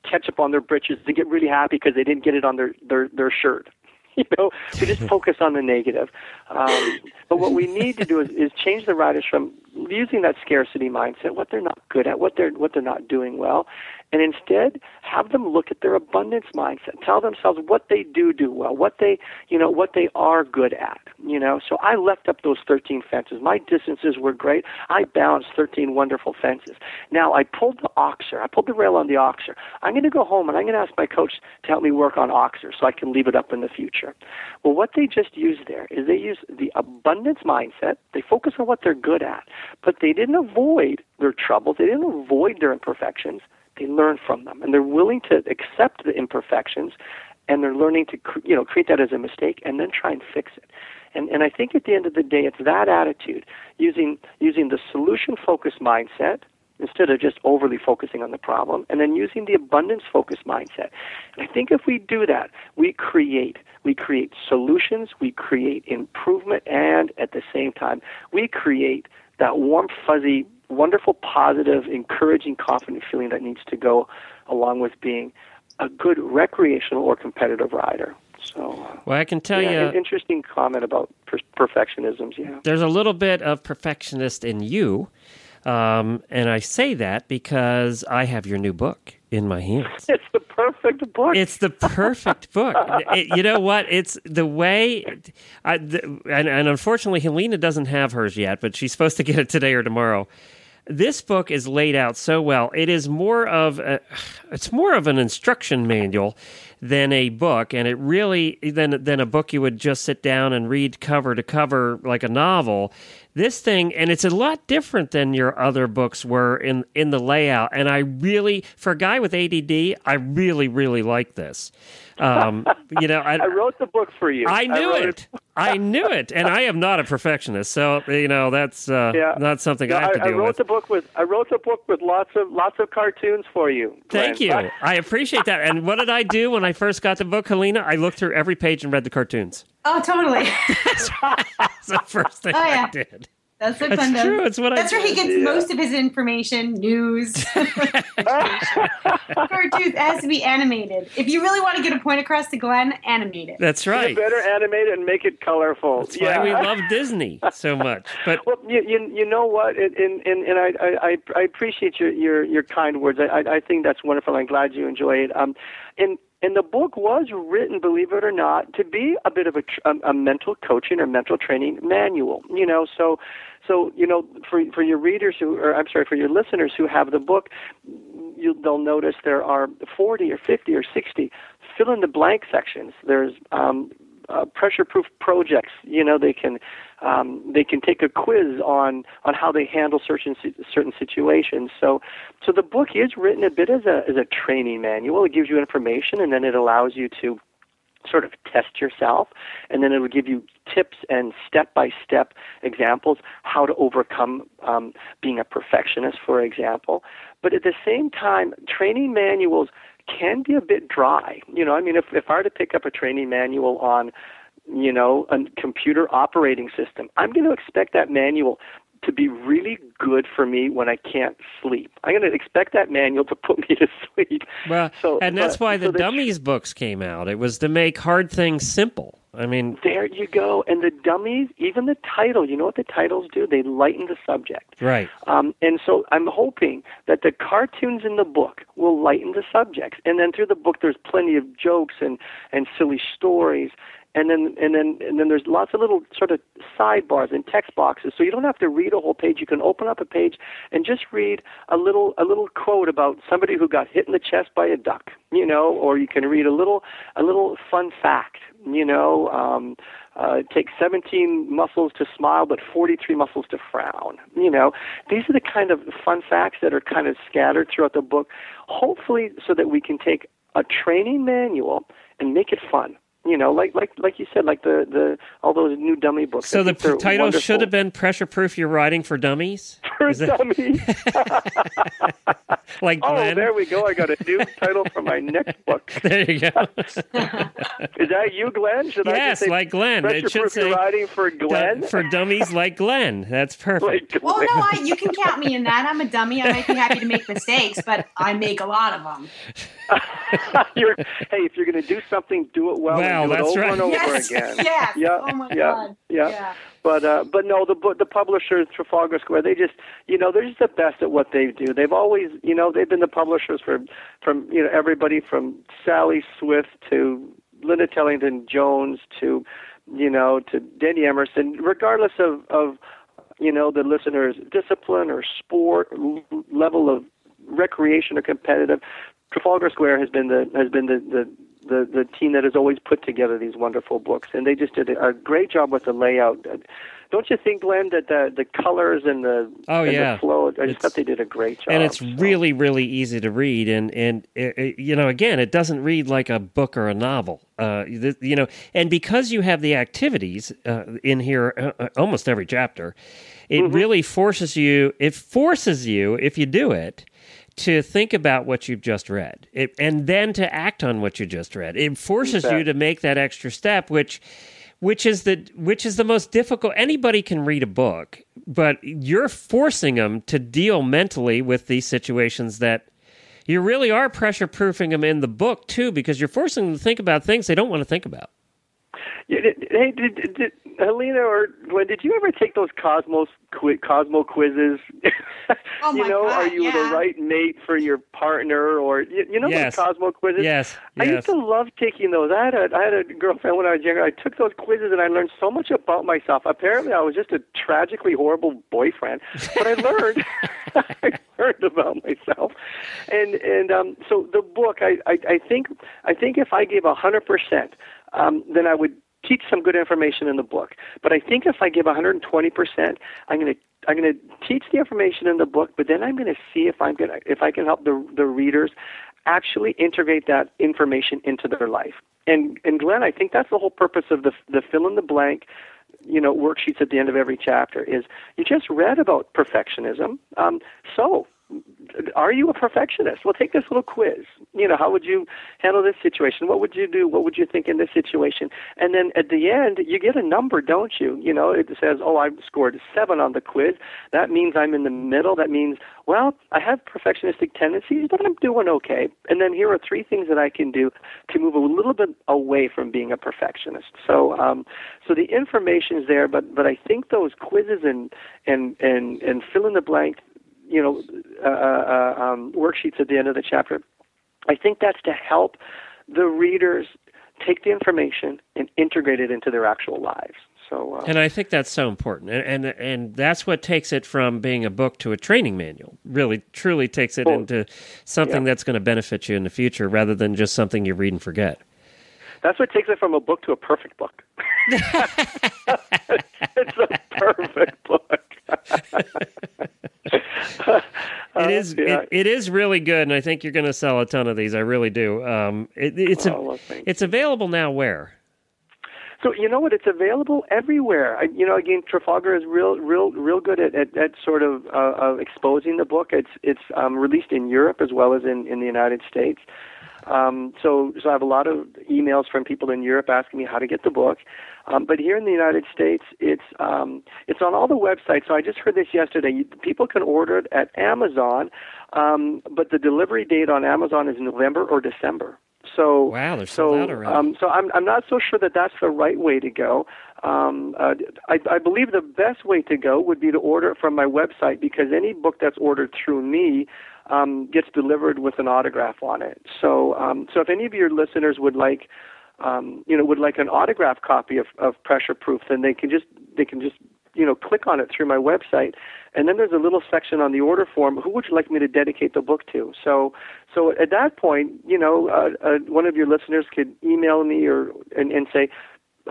ketchup on their britches to get really happy because they didn't get it on their their, their shirt. You know, we just focus on the negative. Um, but what we need to do is, is change the riders from using that scarcity mindset, what they're not good at, what they're what they're not doing well, and instead have them look at their abundance mindset. Tell themselves what they do do well, what they you know what they are good at. You know, so I left up those 13 fences. My distances were great. I balanced 13 wonderful fences. Now I pulled the oxer. I pulled the rail on the oxer. I'm going to go home and I'm going to ask my coach to help me work on oxer so I can leave it up in the future. Well, what they just used there is they use the abundance mindset. They focus on what they're good at, but they didn't avoid their troubles. They didn't avoid their imperfections. They learn from them, and they're willing to accept the imperfections, and they're learning to you know create that as a mistake and then try and fix it. And and I think at the end of the day, it's that attitude using using the solution focused mindset instead of just overly focusing on the problem, and then using the abundance focused mindset. And I think if we do that, we create we create solutions, we create improvement, and at the same time, we create that warm, fuzzy, wonderful, positive, encouraging, confident feeling that needs to go along with being a good recreational or competitive rider. So, Well, I can tell yeah, you, an interesting comment about per- perfectionisms. Yeah. there's a little bit of perfectionist in you. Um, and I say that because I have your new book in my hands. It's the perfect book. It's the perfect book. It- you know what? It's the way, I, the, and, and unfortunately, Helena doesn't have hers yet, but she's supposed to get it today or tomorrow. This book is laid out so well. It is more of a, it's more of an instruction manual than a book, and it really than than a book you would just sit down and read cover to cover like a novel. This thing, and it's a lot different than your other books were in in the layout. And I really, for a guy with ADD, I really really like this. Um, you know, I, I wrote the book for you. I knew wrote it. I knew it, and I am not a perfectionist, so you know that's uh, Yeah. not something No, I have to I, deal wrote with. the book with I wrote the book with lots of lots of cartoons for you. Thank you. I appreciate that. And what did I do when I first got the book, Helena? I looked through every page and read the cartoons. Oh, totally. That's the first thing Oh, yeah. I did. That's what That's Glenn does. true. It's what I That's where he did. gets most of his information, news. Cartoons it has to be animated. If you really want to get a point across to Glenn, animate it. That's You right. better animate it and make it colorful. That's yeah. why we love Disney so much. But Well, you, you, you know what, and and, and and I, I I appreciate your your, your kind words. I, I I think that's wonderful. I'm glad you enjoy it. Um, and and the book was written, believe it or not, to be a bit of a a, a mental coaching or mental training manual. You know, so so you know for for your readers who, or I'm sorry, for your listeners who have the book, you, they'll notice there are 40 or 50 or 60 fill in the blank sections. There's um, uh, pressure proof projects. You know, they can um, they can take a quiz on on how they handle certain certain situations. So so the book is written a bit as a as a training manual. It gives you information, and then it allows you to sort of test yourself and then it will give you tips and step by step examples how to overcome um, being a perfectionist for example but at the same time training manuals can be a bit dry you know i mean if, if i were to pick up a training manual on you know a computer operating system i'm going to expect that manual to be really good for me when I can't sleep. I'm going to expect that manual to put me to sleep. well, So- and that's why the so dummies books came out. It was to make hard things simple. I mean, There you go. And the dummies, even the title, you know what the titles do? They lighten the subject. right. Um, and so I'm hoping that the cartoons in the book will lighten the subjects. And then through the book, there's plenty of jokes and, and silly stories. And then, and then, and then there's lots of little sort of sidebars and text boxes, so you don't have to read a whole page. You can open up a page and just read a little, a little quote about somebody who got hit in the chest by a duck, you know, or you can read a little, a little fun fact, you know. Um, uh, it takes 17 muscles to smile, but 43 muscles to frown. You know, these are the kind of fun facts that are kind of scattered throughout the book, hopefully, so that we can take a training manual and make it fun. You know, like like like you said, like the the all those new dummy books. So the think title wonderful. should have been "Pressure Proof Your Riding for Dummies," for Is that- dummies. like Oh, Glenn. there we go. I got a new title for my next book. There you go. Is that you, Glenn? Should I just yes, say like Glenn. Pressure It should proof your say riding for Glenn? du- for dummies like Glenn. That's perfect. Like Well, no, I, you can count me in that. I'm a dummy. I might be happy to make mistakes, but I make a lot of them. you're, hey, if you're going to do something, do it well, Well, and do it that's over right. and over Yes, again. yes. Yeah, Oh my yeah, God. Yeah. Yeah. But uh, but no, the book, the publishers, Trafalgar Square, they just you know they're just the best at what they do. They've always you know they've been the publishers for from you know everybody from Sally Swift to Linda Tellington Jones to you know to Denny Emerson, regardless of of you know the listener's discipline or sport level of recreation or competitive. Trafalgar Square has been the has been the, the the the team that has always put together these wonderful books, and they just did a great job with the layout. don't you think, Glenn, that the the colors and the Oh, and yeah. the flow? I just It's- thought they did a great job. and it's so. really really easy to read and and it, it- you know again it doesn't read like a book or a novel uh th- you know and because you have the activities uh, in here uh, uh, almost every chapter it Mm-hmm. really forces you it forces you if you do it to think about what you've just read. It, and then to act on what you just read. It forces You to make that extra step which which is the which is the most difficult anybody can read a book but you're forcing them to deal mentally with these situations that you really are pressure proofing them in the book too because you're forcing them to think about things they don't want to think about Hey, did, did, did Helena or Glenn, did you ever take those Cosmos qui- Cosmo quizzes? Oh, you know, God, are you yeah. the right mate for your partner, or you, you know Yes. those Cosmo quizzes? yes I yes used to love taking those. I had a I had a girlfriend when I was younger. I took those quizzes and I learned so much about myself. Apparently, I was just a tragically horrible boyfriend, but I learned I learned about myself. And and um, so the book, I, I I think I think if I gave a hundred percent, um, then I would teach some good information in the book. But I think if I give 120 percent, I'm going to I'm going to teach the information in the book, but then I'm going to see if I'm going to if I can help the the readers actually integrate that information into their life. And and Glenn, I think that's the whole purpose of the the fill in the blank you know worksheets at the end of every chapter is you just read about perfectionism um, so are you a perfectionist? Well, take this little quiz. You know, how would you handle this situation? What would you do? What would you think in this situation? And then at the end, you get a number, don't you? You know, it says, oh, I scored seven on the quiz. That means I'm in the middle. That means, well, I have perfectionistic tendencies, but I'm doing okay. And then here are three things that I can do to move a little bit away from being a perfectionist. So, um, so the information is there, but but I think those quizzes and and and and fill in the blank you know, uh, uh, um, worksheets at the end of the chapter. I think that's to help the readers take the information and integrate it into their actual lives. So, uh, and i think that's so important and, and and that's what takes it from being a book to a training manual really truly takes it Oh, into something yeah. that's going to benefit you in the future rather than just something you read and forget that's what takes it from a book to a perfect book. it's a perfect book. It is. yeah. It, it is really good, and I think you're going to sell a ton of these. I really do. Um, it, it's Oh, a, thank it's available now. Where? So you know what? It's available everywhere. I, you know, again, Trafalgar is real, real, real good at, at, at sort of uh, of exposing the book. It's it's um, released in Europe as well as in, in the United States. Um, so so I have a lot of emails from people in Europe asking me how to get the book. Um, but here in the United States, it's um, it's on all the websites. So I just heard this yesterday. People can order it at Amazon, um, but the delivery date on Amazon is November or December. So Wow, they're so out already. um, so I'm I'm not so sure that that's the right way to go. Um, uh, I, I believe the best way to go would be to order it from my website because any book that's ordered through me um, gets delivered with an autograph on it. So um, so if any of your listeners would like um, you know would like an autograph copy of, of Pressure Proof, then they can just they can just you know click on it through my website and then there's a little section on the order form who would you like me to dedicate the book to so so at that point you know uh, uh, one of your listeners could email me or and, and say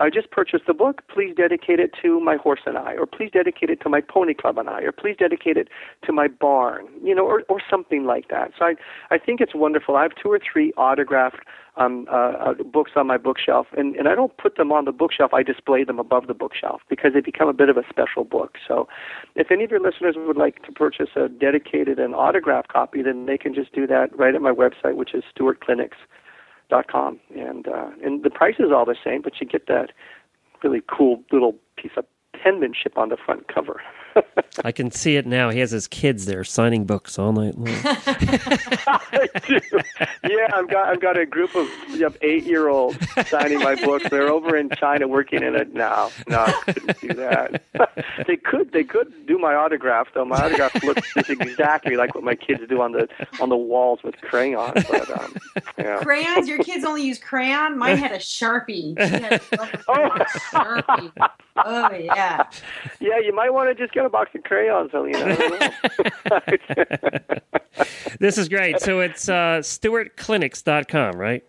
I just purchased the book. Please dedicate it to my horse and I, or please dedicate it to my pony club and I, or please dedicate it to my barn, you know, or, or something like that. So I, I think it's wonderful. I have two or three autographed um, uh, uh, books on my bookshelf, and, and I don't put them on the bookshelf. I display them above the bookshelf because they become a bit of a special book. So if any of your listeners would like to purchase a dedicated and autographed copy, then they can just do that right at my website, which is Stewart Clinics dot com and uh, and the price is all the same, but you get that really cool little piece of penmanship on the front cover. I can see it now. He has his kids there signing books all night long. Yeah, I've got I've got a group of, of eight year olds signing my books. They're over in China working in it now. No, I couldn't do that. they could they could do my autograph though. My autograph looks just exactly like what my kids do on the on the walls with crayons. But um, yeah. Crayons? Your kids only use crayon? Mine had a Sharpie. She had a Oh. Sharpie. Oh, yeah. Yeah, you might want to just get a box of crayons, Helena. I don't know. this is great. So it's uh, StewartClinics.com, right?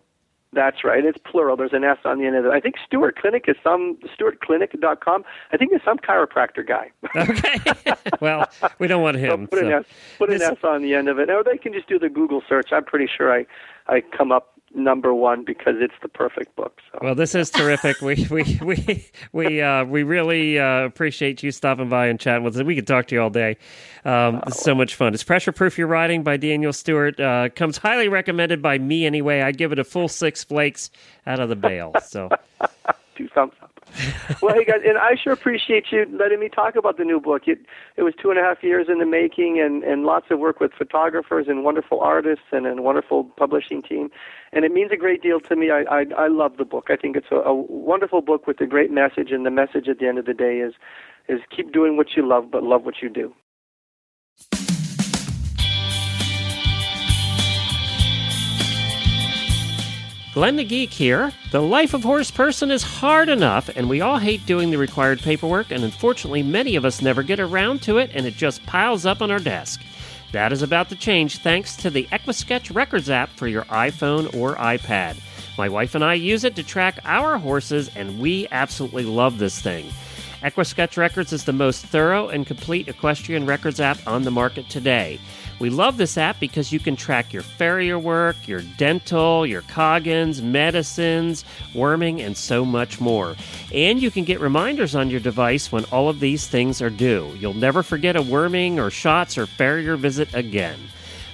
That's right. It's plural. There's an S on the end of it. I think Stewart Clinic is some StewartClinic.com. I think it's some chiropractor guy. Okay. well, we don't want him. put so. an S, put an S on the end of it. Or they can just do the Google search. I'm pretty sure I I come up number one because it's the perfect book. So. Well, this is terrific. We we we we uh, we really uh, appreciate you stopping by and chatting with us. We could talk to you all day. Um, it's so much fun. It's pressure proof your riding by Daniel Stewart. Uh, comes highly recommended by me anyway. I give it a full six flakes out of the bale. So two thumbs up. well, hey guys, and I sure appreciate you letting me talk about the new book. It it was two and a half years in the making, and and lots of work with photographers and wonderful artists and a wonderful publishing team, and it means a great deal to me. I I, I love the book. I think it's a, a wonderful book with a great message, and the message at the end of the day is is keep doing what you love, but love what you do. Glenn the Geek here. The life of horse person is hard enough, and we all hate doing the required paperwork, and unfortunately, many of us never get around to it, and it just piles up on our desk. That is about to change thanks to the EquiSketch Records app for your iPhone or iPad. My wife and I use it to track our horses, and we absolutely love this thing. EquiSketch Records is the most thorough and complete equestrian records app on the market today. We love this app because you can track your farrier work, your dental, your coggins, medicines, worming, and so much more. And you can get reminders on your device when all of these things are due. You'll never forget a worming or shots or farrier visit again.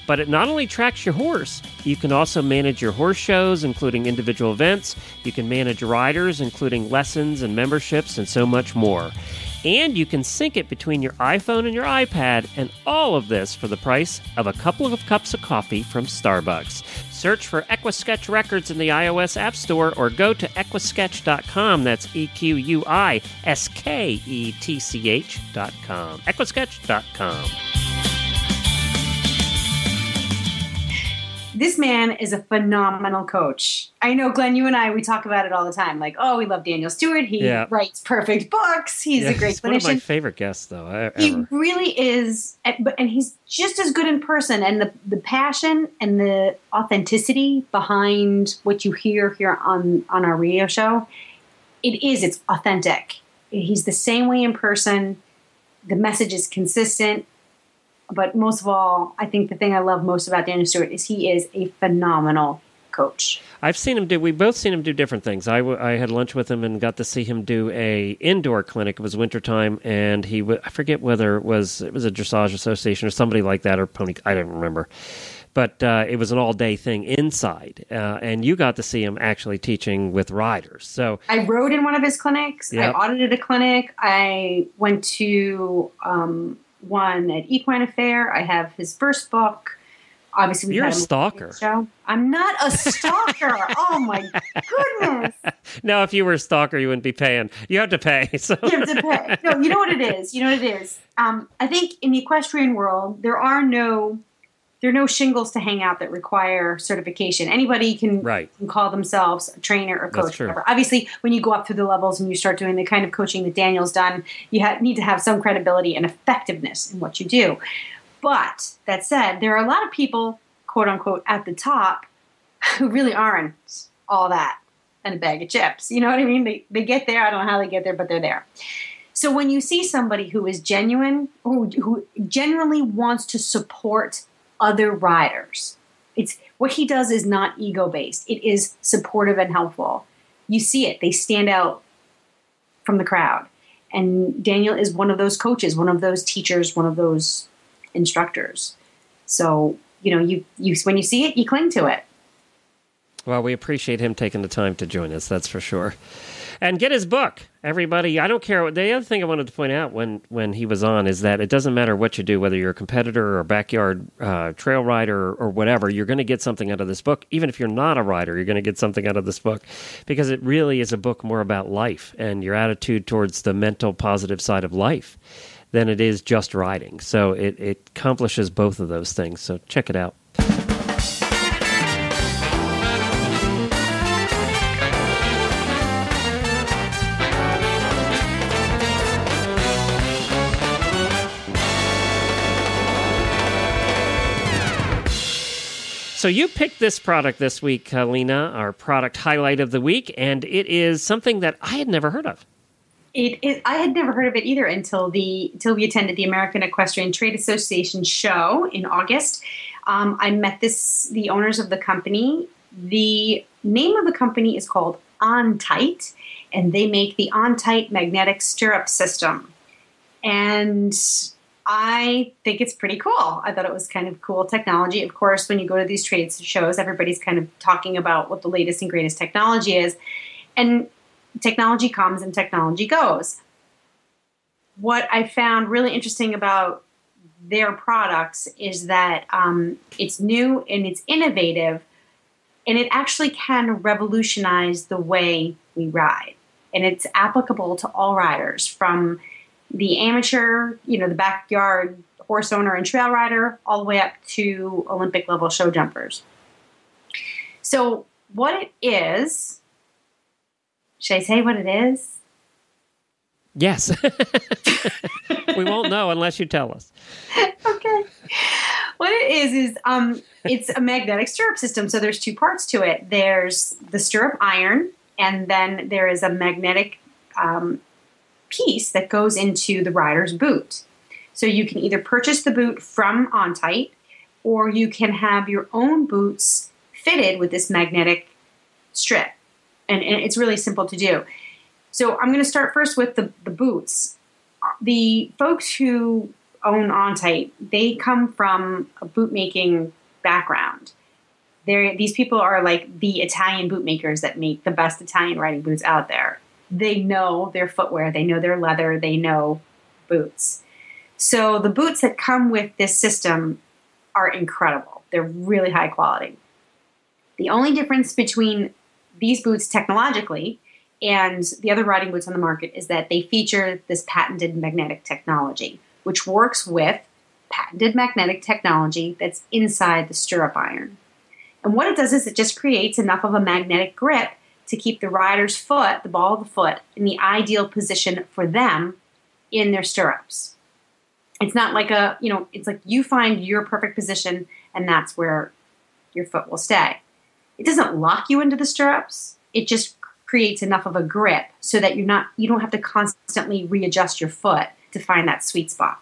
But it not only tracks your horse, you can also manage your horse shows, including individual events. You can manage riders, including lessons and memberships, and so much more. And you can sync it between your iPhone and your iPad, and all of this for the price of a couple of cups of coffee from Starbucks. Search for EquiSketch Records in the iOS App Store or go to equisketch.com. That's E Q U I S K E T C H.com. Equisketch.com. This man is a phenomenal coach. I know, Glenn, you and I, we talk about it all the time. Like, oh, we love Daniel Stewart. He Yeah. writes perfect books. He's a great he's one of my favorite guests, though. e- He really is, and he's just as good in person. And the the passion and the authenticity behind what you hear here on on our radio show, it is. It's authentic. He's the same way in person. The message is consistent. But most of all, I think the thing I love most about Daniel Stewart is he is a phenomenal coach. I've seen him do. We both seen him do different things. I, w- I had lunch with him and got to see him do a indoor clinic. It was wintertime, and he w- I forget whether it was it was a dressage association or somebody like that or pony. I don't remember, but uh, it was an all day thing inside, uh, and you got to see him actually teaching with riders. So I rode in one of his clinics. Yep. I audited a clinic. I went to um, one at Equine Affaire. I have his first book. Obviously, we You're a him on the stalker. Show. I'm not a stalker. oh my goodness! now, if you were a stalker, you wouldn't be paying. You have to pay. So You have to pay. No, you know what it is. You know what it is. Um, I think in the equestrian world, there are no there are no shingles to hang out that require certification. Anybody can Right. can call themselves a trainer or coach. Obviously, when you go up through the levels and you start doing the kind of coaching that Daniel's done, you ha- need to have some credibility and effectiveness in what you do. But that said, there are a lot of people, quote unquote, at the top who really aren't all that and a bag of chips. You know what I mean? They, they get there. I don't know how they get there, but they're there. So when you see somebody who is genuine, who, who generally wants to support other riders, it's what he does is not ego based. It is supportive and helpful. You see it; they stand out from the crowd. And Daniel is one of those coaches, one of those teachers, one of those instructors. So you know, you you when you see it, you cling to it. Well, we appreciate him taking the time to join us. That's for sure. And get his book, everybody. I don't care. what The other thing I wanted to point out when when he was on is that it doesn't matter what you do, whether you're a competitor or backyard uh, trail rider or whatever. You're going to get something out of this book. Even if you're not a rider, you're going to get something out of this book because it really is a book more about life and your attitude towards the mental positive side of life than it is just riding. So it, it accomplishes both of those things. So check it out. So you picked this product this week, Helena, our product highlight of the week, and it is something that I had never heard of. It, it, I had never heard of it either until the until we attended the American Equestrian Trade Association show in August. Um, I met this the owners of the company. The name of the company is called OnTyte, and they make the OnTyte magnetic stirrup system. And I think it's pretty cool. I thought it was kind of cool technology. Of course, when you go to these trade shows, everybody's kind of talking about what the latest and greatest technology is. And technology comes and technology goes. What I found really interesting about their products is that um, it's new and it's innovative, and it actually can revolutionize the way we ride. And it's applicable to all riders from the amateur, you know, the backyard horse owner and trail rider, all the way up to Olympic level show jumpers. So, what it is, should I say what it is? Yes. we won't know unless you tell us. okay. What it is is um, it's a magnetic stirrup system. So there's two parts to it. There's the stirrup iron, and then there is a magnetic um, piece that goes into the rider's boot. So you can either purchase the boot from OnTyte, or you can have your own boots fitted with this magnetic strip. And, and it's really simple to do. So I'm going to start first with the, the boots. The folks who own OnTyte, they come from a boot making background. They're, these people are like the Italian bootmakers that make the best Italian riding boots out there. They know their footwear, they know their leather, they know boots. So the boots that come with this system are incredible. They're really high quality. The only difference between these boots technologically and the other riding boots on the market is that they feature this patented magnetic technology, which works with patented magnetic technology that's inside the stirrup iron. And what it does is it just creates enough of a magnetic grip to keep the rider's foot, the ball of the foot, in the ideal position for them in their stirrups. It's not like a, you know, it's like you find your perfect position and that's where your foot will stay. It doesn't lock you into the stirrups. It just creates enough of a grip so that you're not you don't have to constantly readjust your foot to find that sweet spot.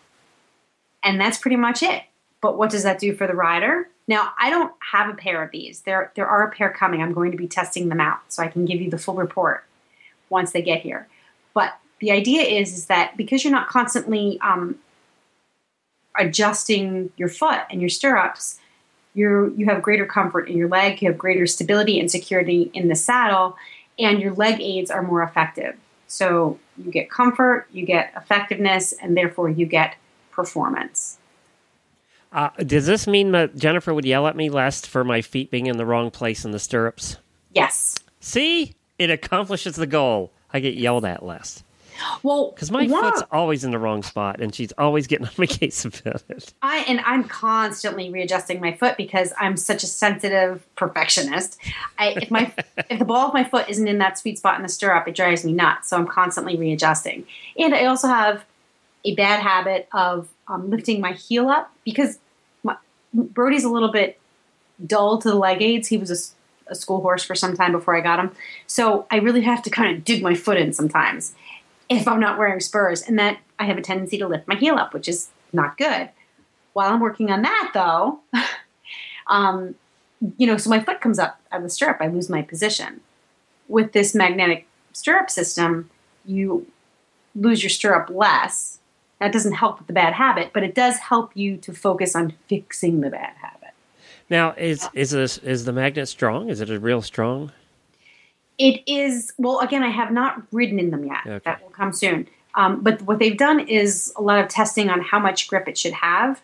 And that's pretty much it. But what does that do for the rider? Now, I don't have a pair of these. There there are a pair coming. I'm going to be testing them out so I can give you the full report once they get here. But the idea is is that because you're not constantly um, adjusting your foot and your stirrups, you you have greater comfort in your leg, you have greater stability and security in the saddle, and your leg aids are more effective. So you get comfort, you get effectiveness, and therefore you get performance. Uh, does this mean that Jennifer would yell at me last for my feet being in the wrong place in the stirrups? Yes. See, it accomplishes the goal. I get yelled at less. Well, because my yeah. foot's always in the wrong spot, and she's always getting on my case about it. I and I'm constantly readjusting my foot because I'm such a sensitive perfectionist. I, if my if the ball of my foot isn't in that sweet spot in the stirrup, it drives me nuts. So I'm constantly readjusting, and I also have a bad habit of um, lifting my heel up because my, Brody's a little bit dull to the leg aids. He was a, a school horse for some time before I got him, so I really have to kind of dig my foot in sometimes if I'm not wearing spurs, and that I have a tendency to lift my heel up, which is not good. While I'm working on that, though, um, you know, so my foot comes up of the stirrup, I lose my position. With this magnetic stirrup system, you lose your stirrup less. That doesn't help with the bad habit, but it does help you to focus on fixing the bad habit. Now, is is this is the magnet strong? Is it a real strong? It is well. Again, I have not ridden in them yet. Okay. That will come soon. Um, but what they've done is a lot of testing on how much grip it should have,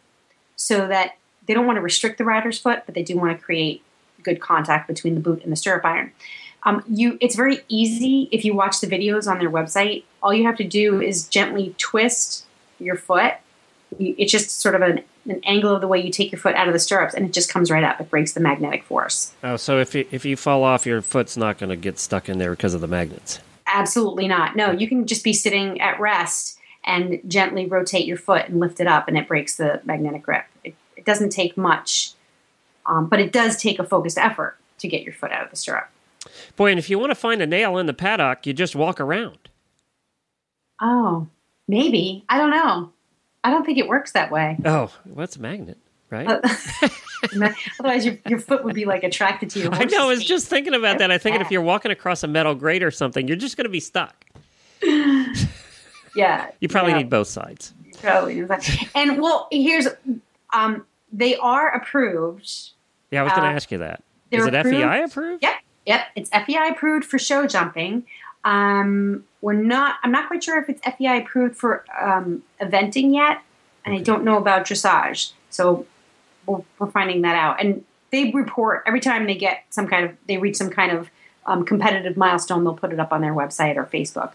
so that they don't want to restrict the rider's foot, but they do want to create good contact between the boot and the stirrup iron. Um, you, it's very easy if you watch the videos on their website. All you have to do is gently twist your foot. You, it's just sort of an, an angle of the way you take your foot out of the stirrups, and it just comes right up. It breaks the magnetic force. Oh, so if you, if you fall off, your foot's not going to get stuck in there because of the magnets. Absolutely not. No, you can just be sitting at rest and gently rotate your foot and lift it up, and it breaks the magnetic grip. It, it doesn't take much Um, but it does take a focused effort to get your foot out of the stirrup. Boy, and if you want to find a nail in the paddock, you just walk around. Oh, maybe. I don't know. I don't think it works that way. Oh, what's a magnet, right? Otherwise, your, your foot would be like attracted to your I know. I was feet. just thinking about that. I think if you're walking across a metal grate or something, you're just going to be stuck. Yeah. You probably yeah, need both sides. Probably. And well, here's um, they are approved. Yeah, I was going to Uh, ask you that. they're it approved. FEI approved? Yep, yep. It's FEI approved for show jumping. Um, we're not. I'm not quite sure if it's FEI approved for um, eventing yet, and I don't know about dressage. So we're, we're finding that out. And they report every time they get some kind of they reach some kind of um, competitive milestone. They'll put it up on their website or Facebook.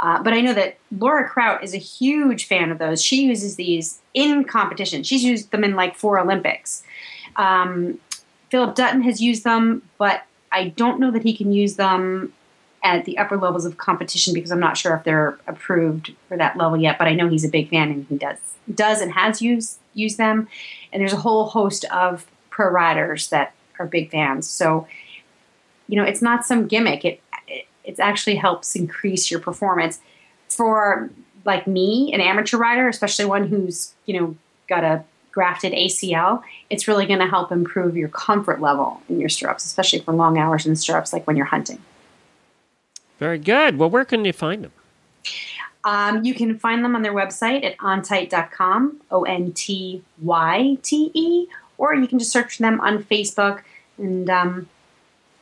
Uh, but I know that Laura Kraut is a huge fan of those. She uses these in competition. She's used them in like four Olympics. Um, Philip Dutton has used them, but I don't know that he can use them at the upper levels of competition because I'm not sure if they're approved for that level yet. But I know he's a big fan and he does does and has used used them. And there's a whole host of pro riders that are big fans. So you know, it's not some gimmick. It it, it actually helps increase your performance for like me, an amateur rider, especially one who's you know got a grafted ACL, it's really going to help improve your comfort level in your stirrups, especially for long hours in the stirrups, like when you're hunting. Very good. Well, where can you find them? Um, you can find them on their website at ontyte.com, O N T Y T E, or you can just search for them on Facebook. And um,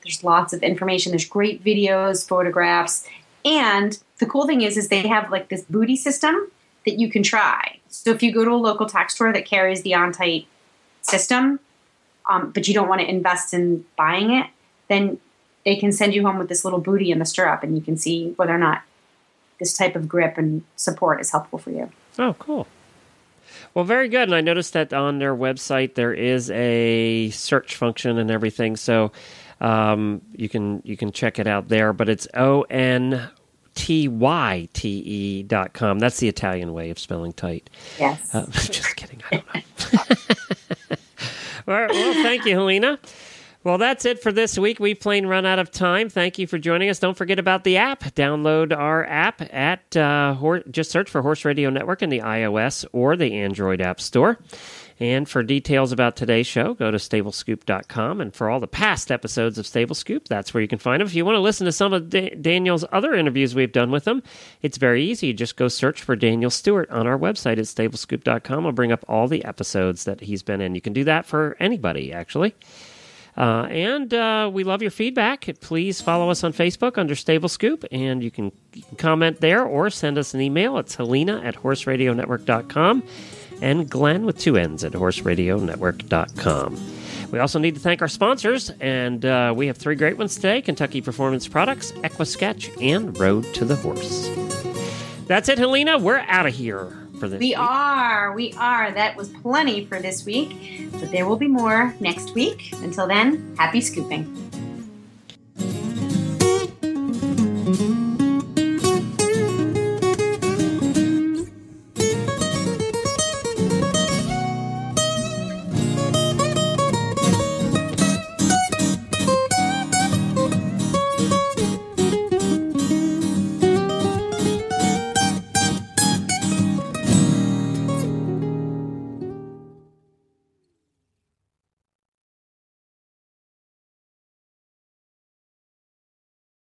there's lots of information. There's great videos, photographs, and the cool thing is, is they have like this booty system that you can try. So if you go to a local tack store that carries the OnTyte system, um, but you don't want to invest in buying it, then they can send you home with this little booty in the stirrup, and you can see whether or not this type of grip and support is helpful for you. Oh, cool. Well, very good. And I noticed that on their website there is a search function and everything, so um, you can you can check it out there. But it's O N T Y T E dot com. That's the Italian way of spelling tight. Yes. Uh, just kidding. I don't know. All right. Well, thank you, Helena. Well, that's it for this week. We've plain run out of time. Thank you for joining us. Don't forget about the app. Download our app at uh, Hor- just search for Horse Radio Network in the iOS or the Android App Store. And for details about today's show, go to stablescoop.com. And for all the past episodes of Stable Scoop, that's where you can find them. If you want to listen to some of da- Daniel's other interviews we've done with him, it's very easy. Just go search for Daniel Stewart on our website at stablescoop.com. I'll bring up all the episodes that he's been in. You can do that for anybody, actually. Uh, and uh, we love your feedback. Please follow us on Facebook under Stable Scoop, and you can, comment there or send us an email. It's Helena at horseradionetwork.com and Glenn with two N's at horseradionetwork.com. We also need to thank our sponsors, and uh, we have three great ones today Kentucky Performance Products, Equisketch, and Road to the Horse. That's it, Helena. We're out of here for this we week. are. We are. That was plenty for this week, but there will be more next week. Until then, happy scooping.